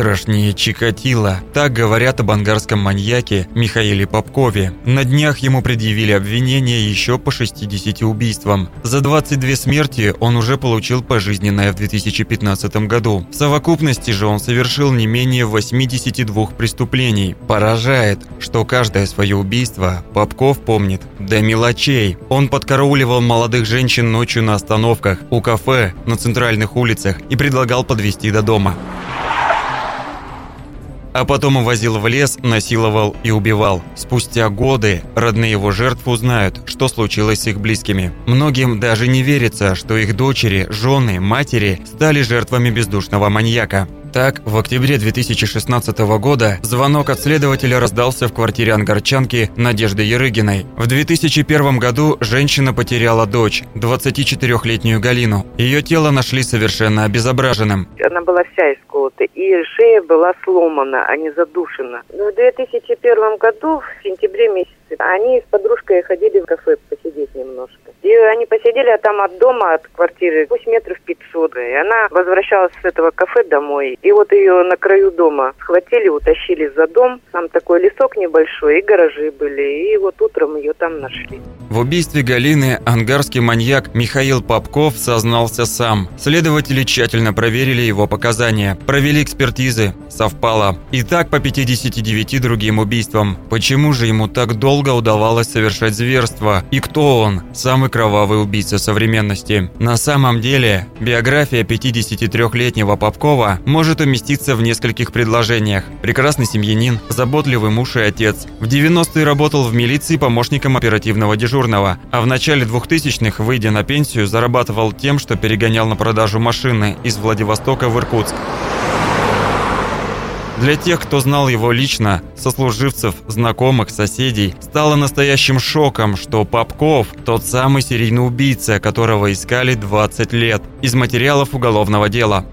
Страшнее Чикатило. Так говорят об ангарском маньяке Михаиле Попкове. На днях ему предъявили обвинение еще по 60 убийствам. За 22 смерти он уже получил пожизненное в 2015 году. В совокупности же он совершил не менее 82 преступлений. Поражает, что каждое свое убийство Попков помнит до мелочей. Он подкарауливал молодых женщин ночью на остановках, у кафе, на центральных улицах и предлагал подвезти до дома а потом увозил в лес, насиловал и убивал. Спустя годы родные его жертв узнают, что случилось с их близкими. Многим даже не верится, что их дочери, жены, матери стали жертвами бездушного маньяка. Так, в октябре 2016 года звонок от следователя раздался в квартире ангарчанки Надежды Ерыгиной. В 2001 году женщина потеряла дочь, 24-летнюю Галину. Ее тело нашли совершенно обезображенным. Она была вся исколота, и шея была сломана, а не задушена. В 2001 году, в сентябре месяце, они с подружкой ходили в кафе посидеть немножко. И они посидели, а там от дома, от квартиры 8 метров 500. И она возвращалась с этого кафе домой. И вот ее на краю дома схватили, утащили за дом. Там такой лесок небольшой, и гаражи были. И вот утром ее там нашли. В убийстве Галины ангарский маньяк Михаил Попков сознался сам. Следователи тщательно проверили его показания, провели экспертизы, совпало. И так по 59 другим убийствам. Почему же ему так долго удавалось совершать зверство? И кто он? Самый кровавый убийца современности. На самом деле, биография 53-летнего Попкова может уместиться в нескольких предложениях. Прекрасный семьянин, заботливый муж и отец. В 90-е работал в милиции помощником оперативного дежурного, а в начале 2000-х, выйдя на пенсию, зарабатывал тем, что перегонял на продажу машины из Владивостока в Иркутск. Для тех, кто знал его лично, сослуживцев, знакомых, соседей, стало настоящим шоком, что Попков – тот самый серийный убийца, которого искали 20 лет, из материалов уголовного дела.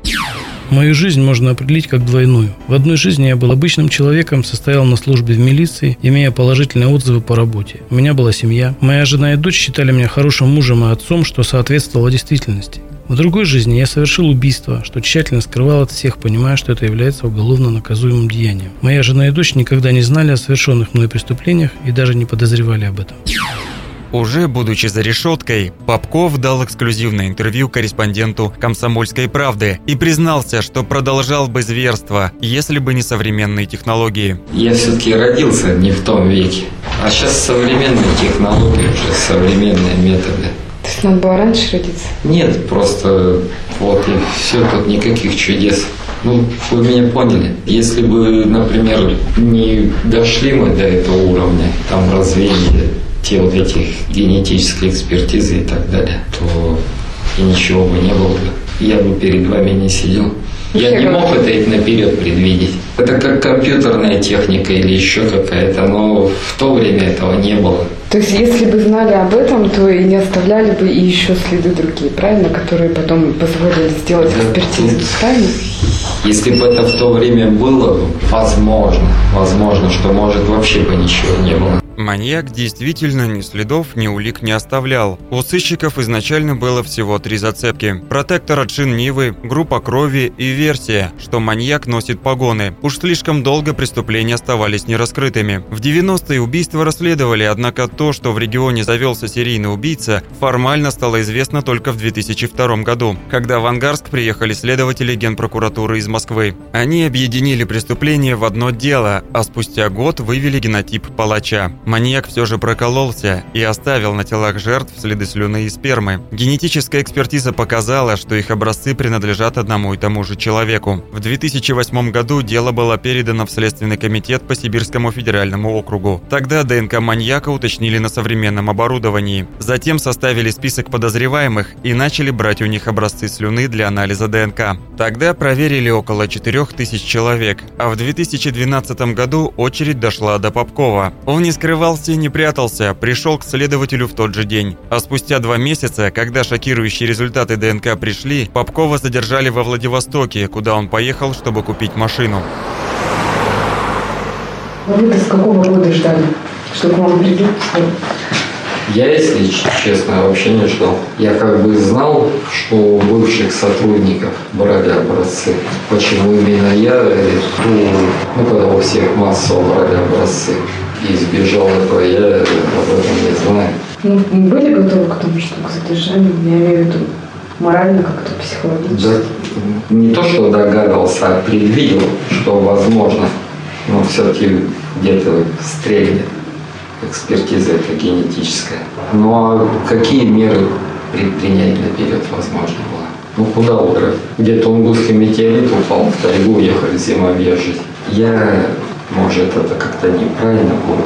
Мою жизнь можно определить как двойную. В одной жизни я был обычным человеком, состоял на службе в милиции, имея положительные отзывы по работе. У меня была семья. Моя жена и дочь считали меня хорошим мужем и отцом, что соответствовало действительности. В другой жизни я совершил убийство, что тщательно скрывал от всех, понимая, что это является уголовно наказуемым деянием. Моя жена и дочь никогда не знали о совершенных мной преступлениях и даже не подозревали об этом. Уже будучи за решеткой, Попков дал эксклюзивное интервью корреспонденту «Комсомольской правды» и признался, что продолжал бы зверство, если бы не современные технологии. Я все-таки родился не в том веке, а сейчас современные технологии, уже современные методы. То есть надо было раньше родиться? Нет, просто вот и все, тут никаких чудес. Ну, вы меня поняли. Если бы, например, не дошли мы до этого уровня, там развили те вот эти генетические экспертизы и так далее, то и ничего бы не было бы. Я бы перед вами не сидел. Я не мог это наперед предвидеть. Это как компьютерная техника или еще какая-то, но в то время этого не было. То есть, если бы знали об этом, то и не оставляли бы и еще следы другие, правильно, которые потом позволили сделать экспертизу, правильно? Если бы это в то время было, возможно, возможно, что может вообще бы ничего не было. Маньяк действительно ни следов, ни улик не оставлял. У сыщиков изначально было всего три зацепки. Протектор от шин Нивы, группа крови и версия, что маньяк носит погоны. Уж слишком долго преступления оставались нераскрытыми. В 90-е убийства расследовали, однако то, что в регионе завелся серийный убийца, формально стало известно только в 2002 году, когда в Ангарск приехали следователи Генпрокуратуры из Москвы. Они объединили преступление в одно дело, а спустя год вывели генотип палача. Маньяк все же прокололся и оставил на телах жертв следы слюны и спермы. Генетическая экспертиза показала, что их образцы принадлежат одному и тому же человеку. В 2008 году дело было передано в Следственный комитет по Сибирскому федеральному округу. Тогда ДНК маньяка уточнили на современном оборудовании. Затем составили список подозреваемых и начали брать у них образцы слюны для анализа ДНК. Тогда проверили около 4000 человек, а в 2012 году очередь дошла до Попкова. Он не скрывал скрывался и не прятался, пришел к следователю в тот же день. А спустя два месяца, когда шокирующие результаты ДНК пришли, Попкова задержали во Владивостоке, куда он поехал, чтобы купить машину. Вы-то с какого года ждали, что к вам придут? Я, если честно, вообще не ждал. Я как бы знал, что у бывших сотрудников брали образцы. Почему именно я, ну, ну когда у всех массово брали образцы, и избежал этого, я об этом не знаю. Ну, были готовы к тому, что к задержанию, я имею в виду морально, как-то психологически? Да, не то, что догадался, а предвидел, что возможно, но все-таки где-то стрельнет. Экспертиза это генетическая. Ну а какие меры предпринять наперед возможно было? Ну куда удрать? Где Тунгусский метеорит упал, в тайгу уехали зимовьежить. Я, может, это как-то неправильно будет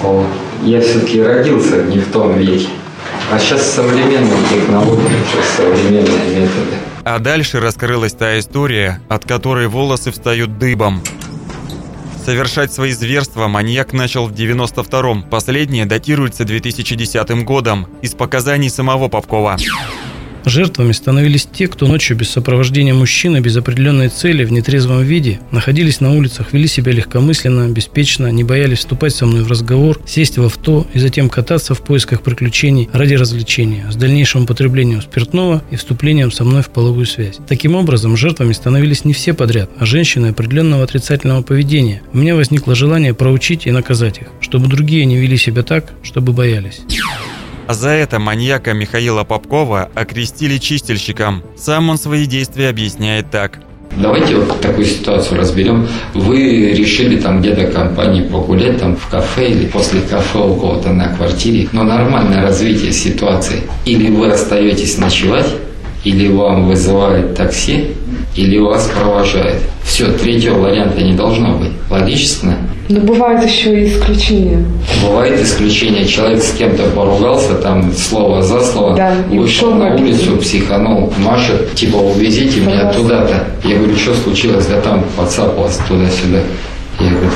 слово. Я все-таки родился не в том веке. А сейчас современные технологии, сейчас современные методы. А дальше раскрылась та история, от которой волосы встают дыбом. Совершать свои зверства маньяк начал в 92-м. Последнее датируется 2010 годом из показаний самого Попкова. Жертвами становились те, кто ночью без сопровождения мужчины, без определенной цели, в нетрезвом виде, находились на улицах, вели себя легкомысленно, беспечно, не боялись вступать со мной в разговор, сесть в авто и затем кататься в поисках приключений ради развлечения, с дальнейшим употреблением спиртного и вступлением со мной в половую связь. Таким образом, жертвами становились не все подряд, а женщины определенного отрицательного поведения. У меня возникло желание проучить и наказать их, чтобы другие не вели себя так, чтобы боялись. А за это маньяка Михаила Попкова окрестили чистильщиком. Сам он свои действия объясняет так. Давайте вот такую ситуацию разберем. Вы решили там где-то компании погулять, там в кафе или после кафе у кого-то на квартире. Но нормальное развитие ситуации. Или вы остаетесь ночевать, или вам вызывают такси, или вас провожают. Все, третьего варианта не должно быть. Логично? Но бывают еще и исключения. Бывает исключение. Человек с кем-то поругался, там слово за слово, да, вышел на улицу, психанул, Маша, типа, увезите меня туда-то. Я говорю, что случилось? Да там подцапалась туда-сюда. Я говорю,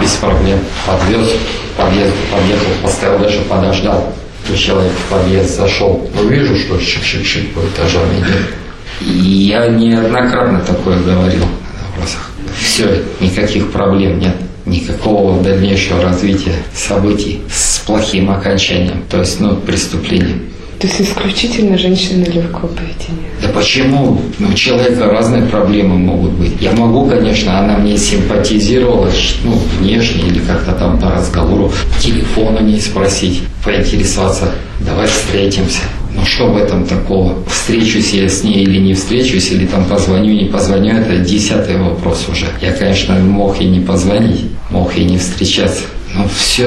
без проблем. Подвез, подъезд, подъехал, поставил дальше, подождал. То человек в подъезд зашел. Ну, вижу, что шик-шик-шик по этажам идет. Я неоднократно такое говорил на вопросах. Все, никаких проблем нет никакого дальнейшего развития событий с плохим окончанием, то есть, ну, преступлением. То есть исключительно женщины легкого поведения? Да почему? Ну, у человека разные проблемы могут быть. Я могу, конечно, она мне симпатизировала, ну, внешне или как-то там по разговору, телефона не спросить, поинтересоваться, давай встретимся. Ну что в этом такого? Встречусь я с ней или не встречусь, или там позвоню, не позвоню, это десятый вопрос уже. Я, конечно, мог и не позвонить, мог и не встречаться. Но все.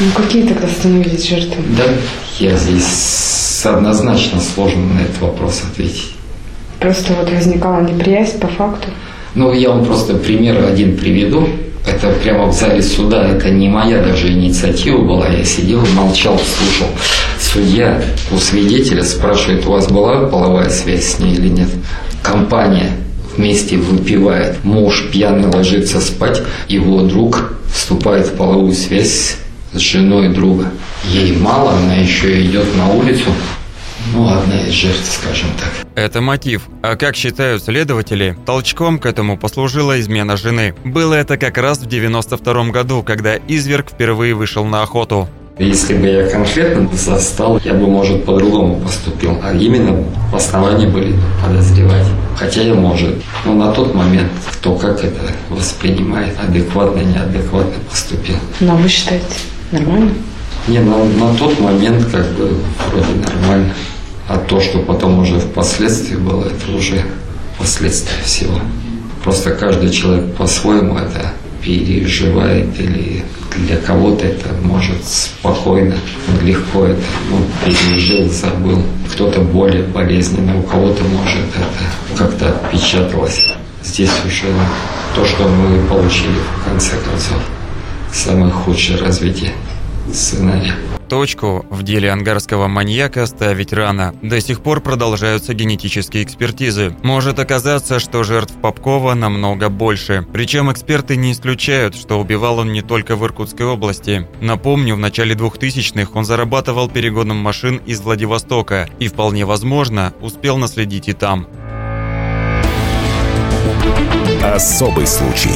Ну какие тогда становились жертвами? Да, я здесь однозначно сложно на этот вопрос ответить. Просто вот возникала неприязнь по факту? Ну, я вам просто пример один приведу. Это прямо в зале суда, это не моя даже инициатива была. Я сидел, молчал, слушал. Судья у свидетеля спрашивает, у вас была половая связь с ней или нет? Компания вместе выпивает. Муж пьяный ложится спать, его друг вступает в половую связь с женой друга. Ей мало, она еще идет на улицу, ну, одна из жертв, скажем так. Это мотив. А как считают следователи, толчком к этому послужила измена жены. Было это как раз в 92 году, когда изверг впервые вышел на охоту. Если бы я конкретно застал, я бы, может, по-другому поступил. А именно в основании были подозревать. Хотя я, может, но на тот момент кто как это воспринимает, адекватно, неадекватно поступил. Но вы считаете, нормально? Не, на, на тот момент как бы вроде нормально. А то, что потом уже впоследствии было, это уже последствия всего. Просто каждый человек по-своему это переживает или для кого-то это может спокойно, легко это ну, пережил, забыл. Кто-то более болезненно, у кого-то может это как-то отпечаталось. Здесь уже то, что мы получили в конце концов, самое худшее развитие сценария. Точку в деле ангарского маньяка ставить рано. До сих пор продолжаются генетические экспертизы. Может оказаться, что жертв Попкова намного больше. Причем эксперты не исключают, что убивал он не только в Иркутской области. Напомню, в начале 2000-х он зарабатывал перегоном машин из Владивостока и, вполне возможно, успел наследить и там. Особый случай.